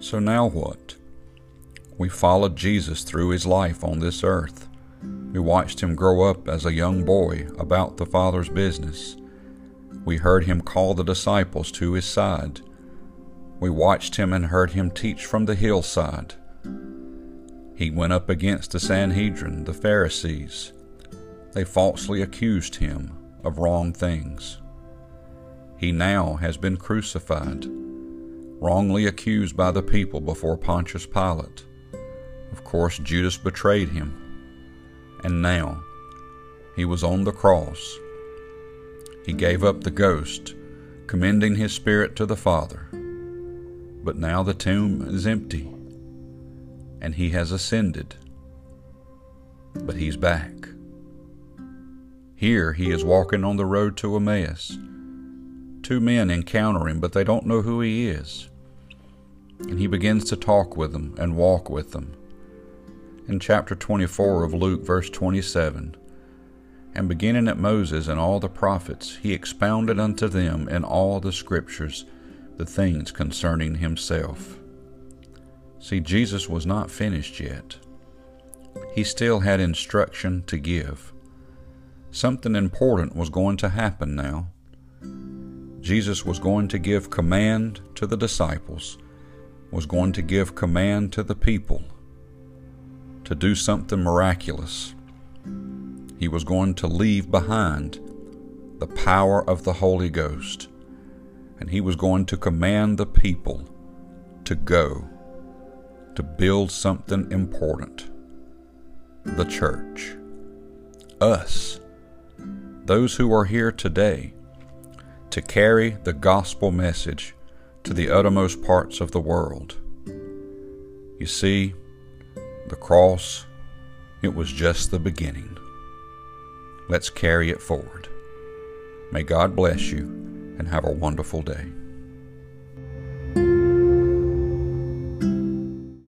So now what? We followed Jesus through his life on this earth. We watched him grow up as a young boy about the Father's business. We heard him call the disciples to his side. We watched him and heard him teach from the hillside. He went up against the Sanhedrin, the Pharisees. They falsely accused him of wrong things. He now has been crucified, wrongly accused by the people before Pontius Pilate. Of course, Judas betrayed him. And now, he was on the cross. He gave up the ghost, commending his spirit to the Father. But now the tomb is empty, and he has ascended. But he's back. Here he is walking on the road to Emmaus. Two men encounter him, but they don't know who he is. And he begins to talk with them and walk with them. In chapter 24 of Luke, verse 27, and beginning at Moses and all the prophets, he expounded unto them in all the scriptures the things concerning himself. See, Jesus was not finished yet. He still had instruction to give. Something important was going to happen now. Jesus was going to give command to the disciples, was going to give command to the people to do something miraculous. He was going to leave behind the power of the Holy Ghost, and he was going to command the people to go to build something important the church. Us, those who are here today to carry the gospel message to the uttermost parts of the world. You see, the cross, it was just the beginning. Let's carry it forward. May God bless you and have a wonderful day.